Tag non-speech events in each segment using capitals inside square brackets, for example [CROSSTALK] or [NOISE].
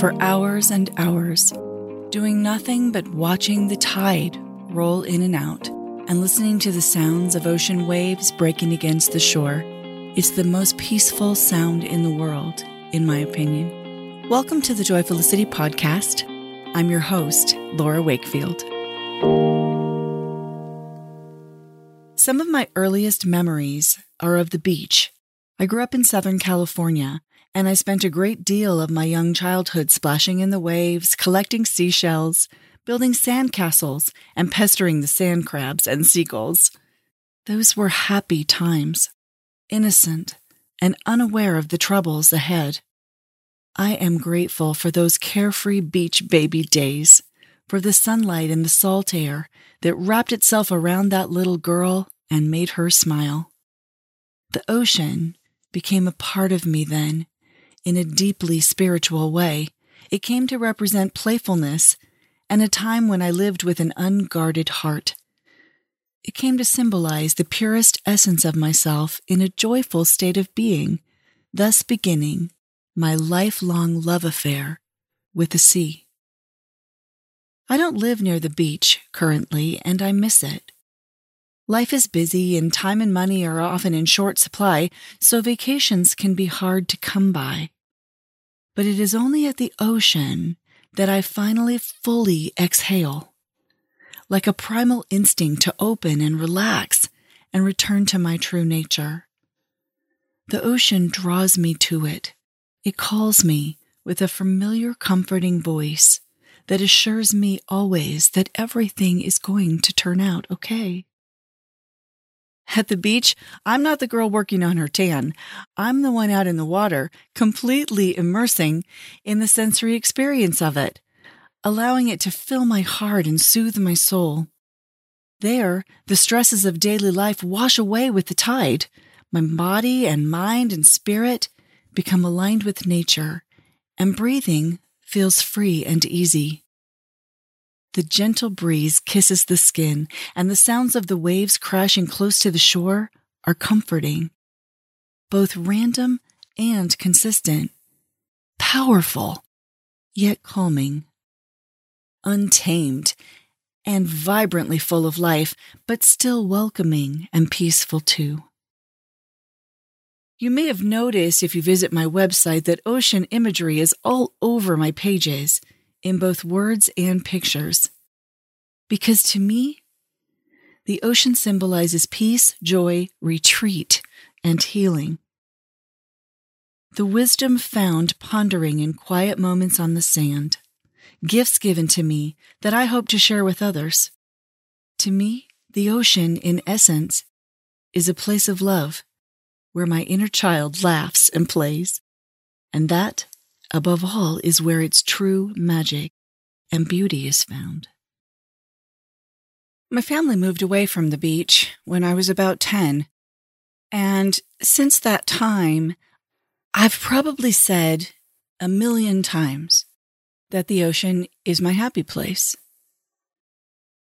for hours and hours, doing nothing but watching the tide roll in and out and listening to the sounds of ocean waves breaking against the shore. It's the most peaceful sound in the world, in my opinion. Welcome to the Joyfulicity podcast. I'm your host, Laura Wakefield. Some of my earliest memories are of the beach. I grew up in Southern California, and I spent a great deal of my young childhood splashing in the waves, collecting seashells, building sandcastles, and pestering the sand crabs and seagulls. Those were happy times, innocent and unaware of the troubles ahead. I am grateful for those carefree beach baby days, for the sunlight and the salt air that wrapped itself around that little girl and made her smile. The ocean became a part of me then, in a deeply spiritual way. It came to represent playfulness and a time when I lived with an unguarded heart. It came to symbolize the purest essence of myself in a joyful state of being, thus beginning my lifelong love affair with the sea. I don't live near the beach currently, and I miss it. Life is busy and time and money are often in short supply, so vacations can be hard to come by. But it is only at the ocean that I finally fully exhale, like a primal instinct to open and relax and return to my true nature. The ocean draws me to it. It calls me with a familiar, comforting voice that assures me always that everything is going to turn out okay. At the beach, I'm not the girl working on her tan. I'm the one out in the water, completely immersing in the sensory experience of it, allowing it to fill my heart and soothe my soul. There, the stresses of daily life wash away with the tide. My body and mind and spirit become aligned with nature, and breathing feels free and easy. The gentle breeze kisses the skin, and the sounds of the waves crashing close to the shore are comforting. Both random and consistent. Powerful, yet calming. Untamed and vibrantly full of life, but still welcoming and peaceful too. You may have noticed if you visit my website that ocean imagery is all over my pages in both words and pictures. Because to me, the ocean symbolizes peace, joy, retreat, and healing. The wisdom found pondering in quiet moments on the sand, gifts given to me that I hope to share with others. To me, the ocean, in essence, is a place of love where my inner child laughs and plays. And that above all, is where its true magic and beauty is found. My family moved away from the beach when I was about 10. And since that time, I've probably said a million times that the ocean is my happy place.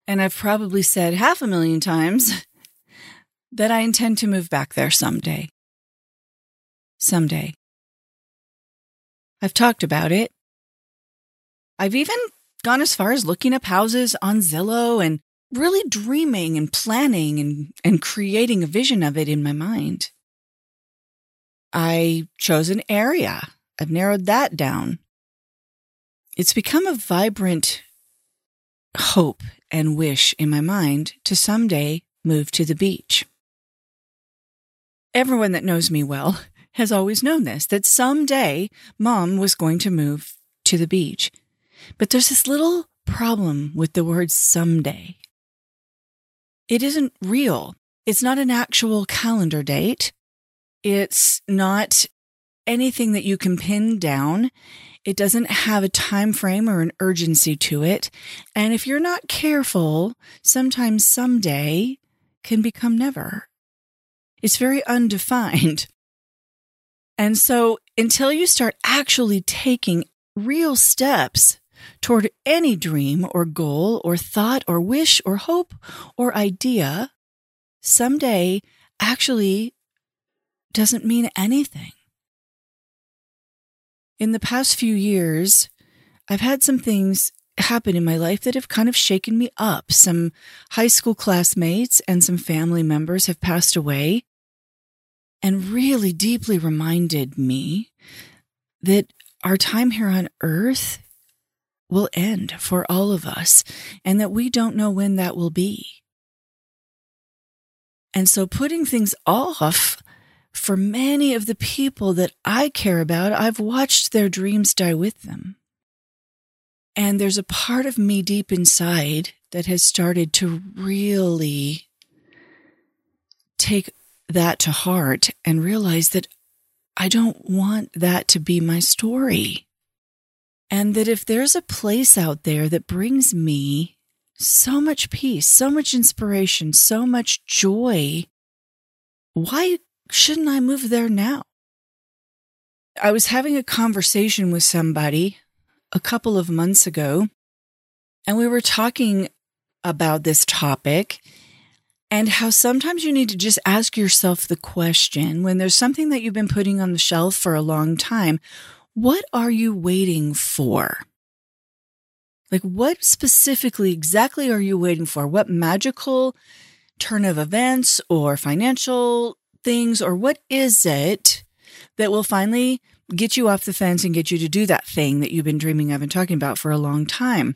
And I've probably said half a million times [LAUGHS] that I intend to move back there someday. Someday. I've talked about it. I've even gone as far as looking up houses on Zillow and really dreaming and planning and, and creating a vision of it in my mind. I chose an area. I've narrowed that down. It's become a vibrant hope and wish in my mind to someday move to the beach. Everyone that knows me well has always known this that someday mom was going to move to the beach. But there's this little problem with the word someday. It isn't real. It's not an actual calendar date. It's not anything that you can pin down. It doesn't have a time frame or an urgency to it. And if you're not careful, sometimes someday can become never. It's very undefined. [LAUGHS] And so until you start actually taking real steps toward any dream or goal or thought or wish or hope or idea, someday actually doesn't mean anything. In the past few years, I've had some things happen in my life that have kind of shaken me up. Some high school classmates and some family members have passed away and really deeply reminded me that our time here on earth will end for all of us and that we don't know when that will be. And so putting things off for many of the people that I care about, I've watched their dreams die with them. And there's a part of me deep inside that has started to really take that to heart and realize that I don't want that to be my story. And that if there's a place out there that brings me so much peace, so much inspiration, so much joy, why shouldn't I move there now? I was having a conversation with somebody a couple of months ago, and we were talking about this topic and how sometimes you need to just ask yourself the question when there's something that you've been putting on the shelf for a long time, what are you waiting for? Like, what specifically, exactly are you waiting for? What magical turn of events or financial things, or what is it that will finally get you off the fence and get you to do that thing that you've been dreaming of and talking about for a long time?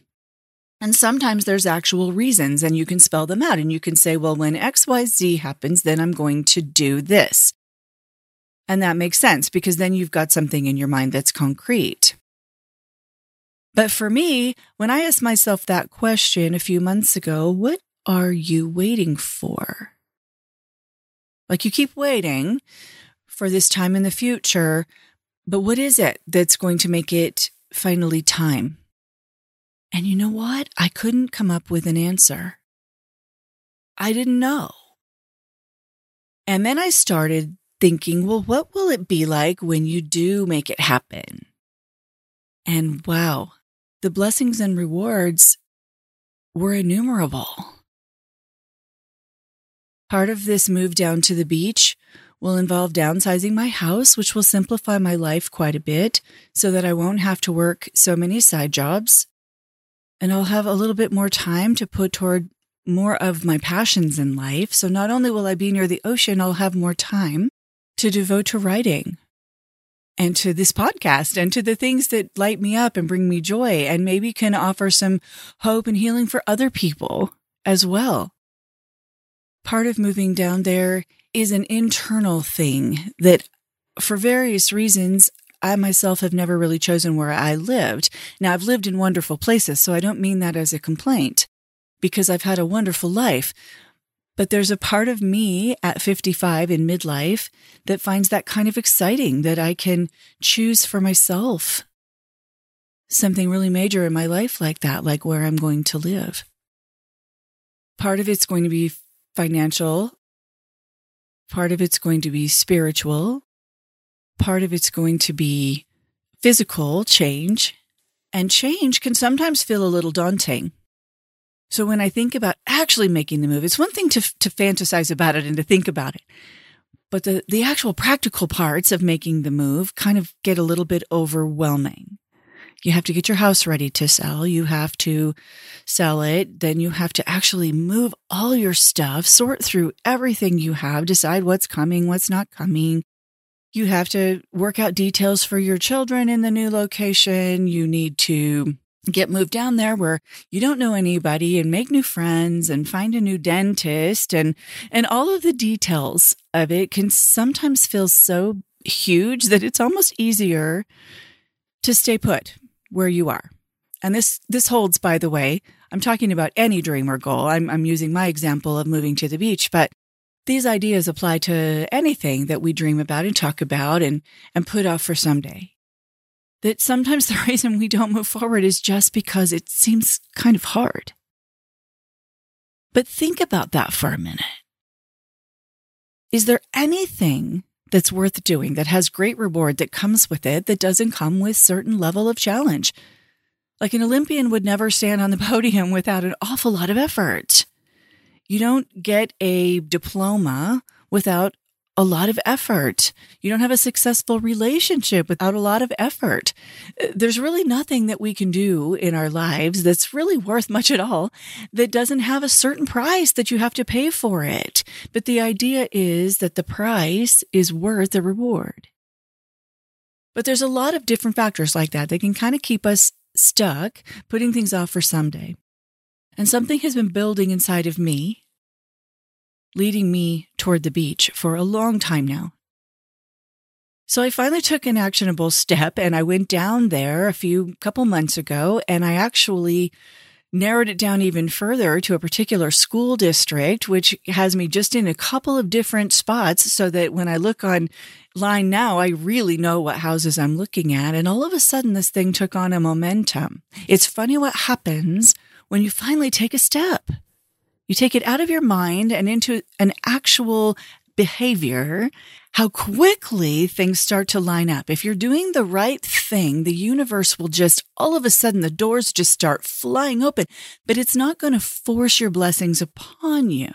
And sometimes there's actual reasons and you can spell them out and you can say, well, when XYZ happens, then I'm going to do this. And that makes sense because then you've got something in your mind that's concrete. But for me, when I asked myself that question a few months ago, what are you waiting for? Like you keep waiting for this time in the future, but what is it that's going to make it finally time? And you know what? I couldn't come up with an answer. I didn't know. And then I started thinking, well, what will it be like when you do make it happen? And wow, the blessings and rewards were innumerable. Part of this move down to the beach will involve downsizing my house, which will simplify my life quite a bit so that I won't have to work so many side jobs and I'll have a little bit more time to put toward more of my passions in life. So not only will I be near the ocean, I'll have more time to devote to writing and to this podcast and to the things that light me up and bring me joy and maybe can offer some hope and healing for other people as well. Part of moving down there is an internal thing that for various reasons I myself have never really chosen where I lived. Now, I've lived in wonderful places, so I don't mean that as a complaint because I've had a wonderful life. But there's a part of me at 55 in midlife that finds that kind of exciting that I can choose for myself something really major in my life like that, like where I'm going to live. Part of it's going to be financial. Part of it's going to be spiritual part of it's going to be physical change, and change can sometimes feel a little daunting. So when I think about actually making the move, it's one thing to, to fantasize about it and to think about it. But the, the actual practical parts of making the move kind of get a little bit overwhelming. You have to get your house ready to sell. You have to sell it. Then you have to actually move all your stuff, sort through everything you have, decide what's coming, what's not coming, you have to work out details for your children in the new location. You need to get moved down there where you don't know anybody and make new friends and find a new dentist and and all of the details of it can sometimes feel so huge that it's almost easier to stay put where you are. And this this holds by the way. I'm talking about any dream or goal. I'm I'm using my example of moving to the beach, but these ideas apply to anything that we dream about and talk about and, and put off for someday. That sometimes [LAUGHS] the reason we don't move forward is just because it seems kind of hard. But think about that for a minute. Is there anything that's worth doing that has great reward that comes with it that doesn't come with certain level of challenge? Like an Olympian would never stand on the [LAUGHS] podium without an awful lot of effort. You don't get a diploma without a lot of effort. You don't have a successful relationship without a lot of effort. There's really nothing that we can do in our lives that's really worth much at all that doesn't have a certain price that you have to pay for it. But the idea is that the price is worth the reward. But there's a lot of different factors like that that can kind of keep us stuck, putting things off for someday. And something has been building inside of me leading me toward the beach for a long time now. So I finally took an actionable step and I went down there a few couple months ago and I actually narrowed it down even further to a particular school district, which has me just in a couple of different spots so that when I look online now, I really know what houses I'm looking at. And all of a sudden, this thing took on a momentum. It's funny what happens when you finally take a step. You take it out of your mind and into an actual behavior, how quickly things start to line up. If you're doing the right thing, the universe will just all of a sudden the doors just start flying open, but it's not going to force your blessings upon you.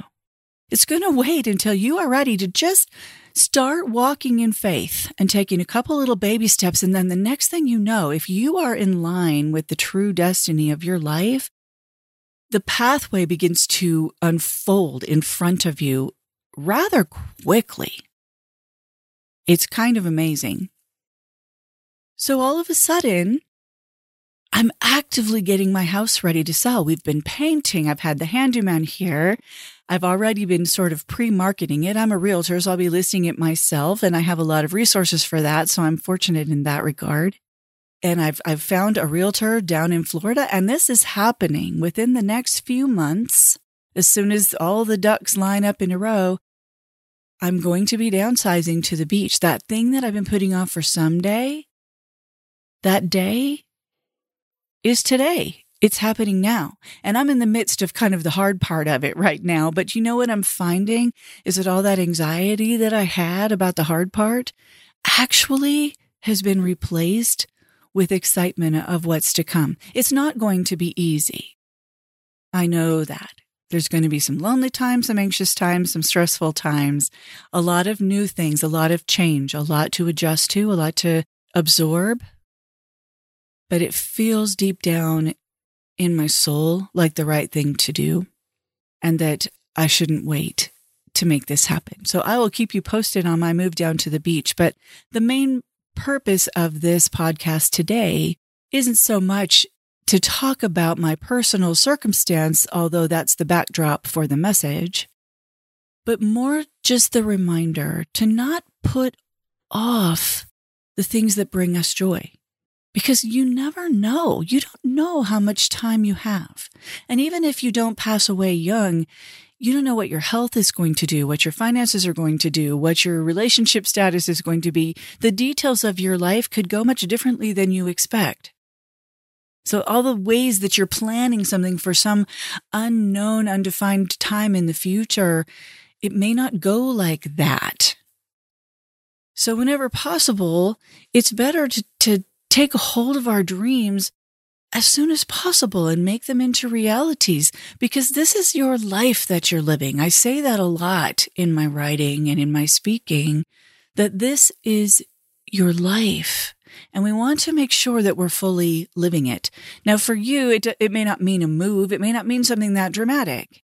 It's going to wait until you are ready to just start walking in faith and taking a couple little baby steps. And then the next thing you know, if you are in line with the true destiny of your life, the pathway begins to unfold in front of you rather quickly. It's kind of amazing. So all of a sudden, I'm actively getting my house ready to sell. We've been painting. I've had the handyman here. I've already been sort of pre-marketing it. I'm a realtor, so I'll be listing it myself and I have a lot of resources for that. So I'm fortunate in that regard and I've I've found a realtor down in Florida and this is happening. Within the next few months as soon as all the ducks line up in a row I'm going to be downsizing to the beach. That thing that I've been putting off for some day that day is today. It's happening now. And I'm in the midst of kind of the hard part of it right now. But you know what I'm finding? Is that all that anxiety that I had about the hard part actually has been replaced with excitement of what's to come. It's not going to be easy. I know that. There's going to be some lonely times, some anxious times, some stressful times, a lot of new things, a lot of change, a lot to adjust to, a lot to absorb. But it feels deep down in my soul like the right thing to do and that I shouldn't wait to make this happen. So I will keep you posted on my move down to the beach. But the main purpose of this podcast today isn't so much to talk about my personal circumstance, although that's the backdrop for the message, but more just the reminder to not put off the things that bring us joy. Because you never know. You don't know how much time you have. And even if you don't pass away young, you don't know what your health is going to do, what your finances are going to do, what your relationship status is going to be. The details of your life could go much differently than you expect. So all the ways that you're planning something for some unknown, undefined time in the future, it may not go like that. So whenever possible, it's better to, to take hold of our dreams as soon as possible and make them into realities because this is your life that you're living. I say that a lot in my writing and in my speaking that this is your life. And we want to make sure that we're fully living it. Now, for you, it, it may not mean a move. It may not mean something that dramatic.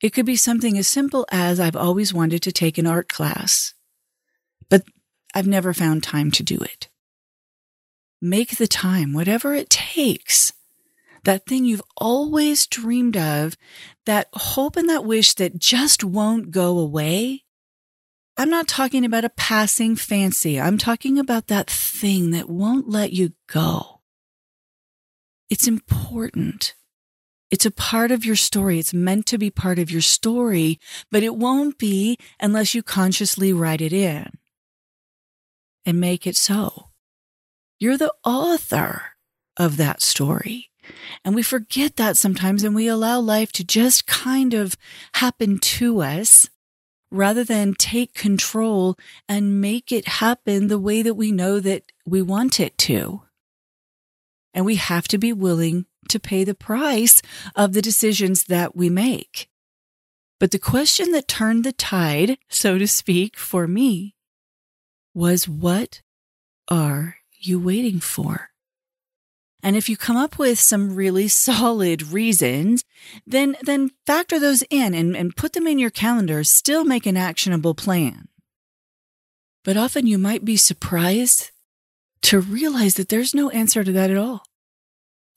It could be something as simple as I've always wanted to take an art class, but I've never found time to do it. Make the time, whatever it takes. That thing you've always dreamed of, that hope and that wish that just won't go away. I'm not talking about a passing fancy. I'm talking about that thing that won't let you go. It's important. It's a part of your story. It's meant to be part of your story, but it won't be unless you consciously write it in and make it so. You're the author of that story. And we forget that sometimes and we allow life to just kind of happen to us rather than take control and make it happen the way that we know that we want it to. And we have to be willing to pay the price of the decisions that we make. But the question that turned the tide, so to speak, for me was what are you waiting for? And if you come up with some really [LAUGHS] solid reasons, then, then factor those in and, and put them in your calendar. Still make an actionable plan. But often you might be surprised to realize that there's no answer to that at all.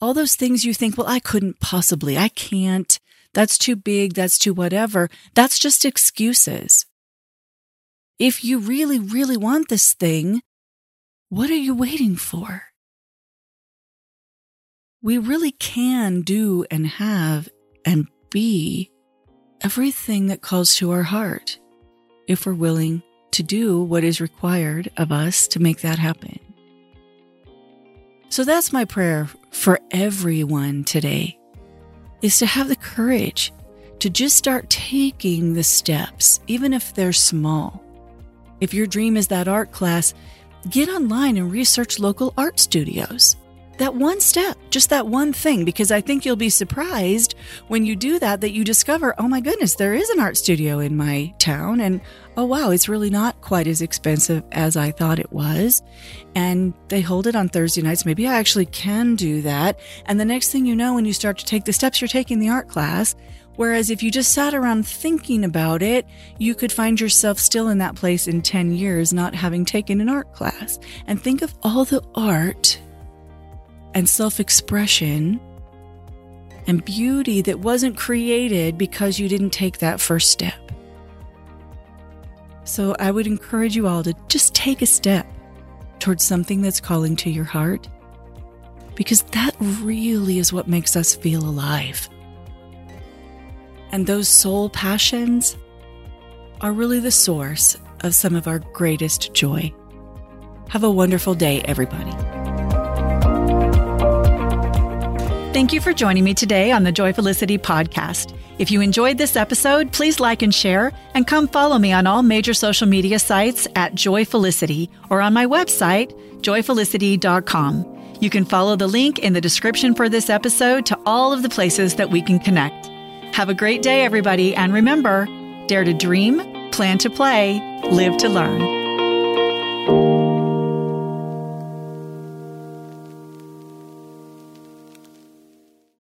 All those things you think, well, I couldn't possibly, I can't, that's too big, that's too whatever, that's just excuses. If you really, really want this thing, what are you waiting for? We really can do and have and be everything that calls to our heart if we're willing to do what is required of us to make that happen. So that's my prayer for everyone today is to have the courage to just start taking the steps, even if they're small. If your dream is that art class, get online and research local art studios that one step, just that one thing, because I think you'll be surprised when you do that, that you discover, oh my goodness, there is an art studio in my town. And oh wow, it's really not quite as expensive as I thought it was. And they hold it on Thursday nights. Maybe I actually can do that. And the next thing you know, when you start to take the steps, you're taking the art class. Whereas if you just sat around thinking about it, you could find yourself still in that place in 10 years, not having taken an art class. And think of all the art and self expression and beauty that wasn't created because you didn't take that first step. So I would encourage you all to just take a step towards something that's calling to your heart because that really is what makes us feel alive. And those soul passions are really the source of some of our greatest joy. Have a wonderful day, everybody. Thank you for joining me today on the Joyfulicity podcast. If you enjoyed this episode, please like and share, and come follow me on all major social media sites at Joyfulicity or on my website, joyfulicity.com. You can follow the link in the description for this episode to all of the places that we can connect. Have a great day, everybody, and remember dare to dream, plan to play, live to learn.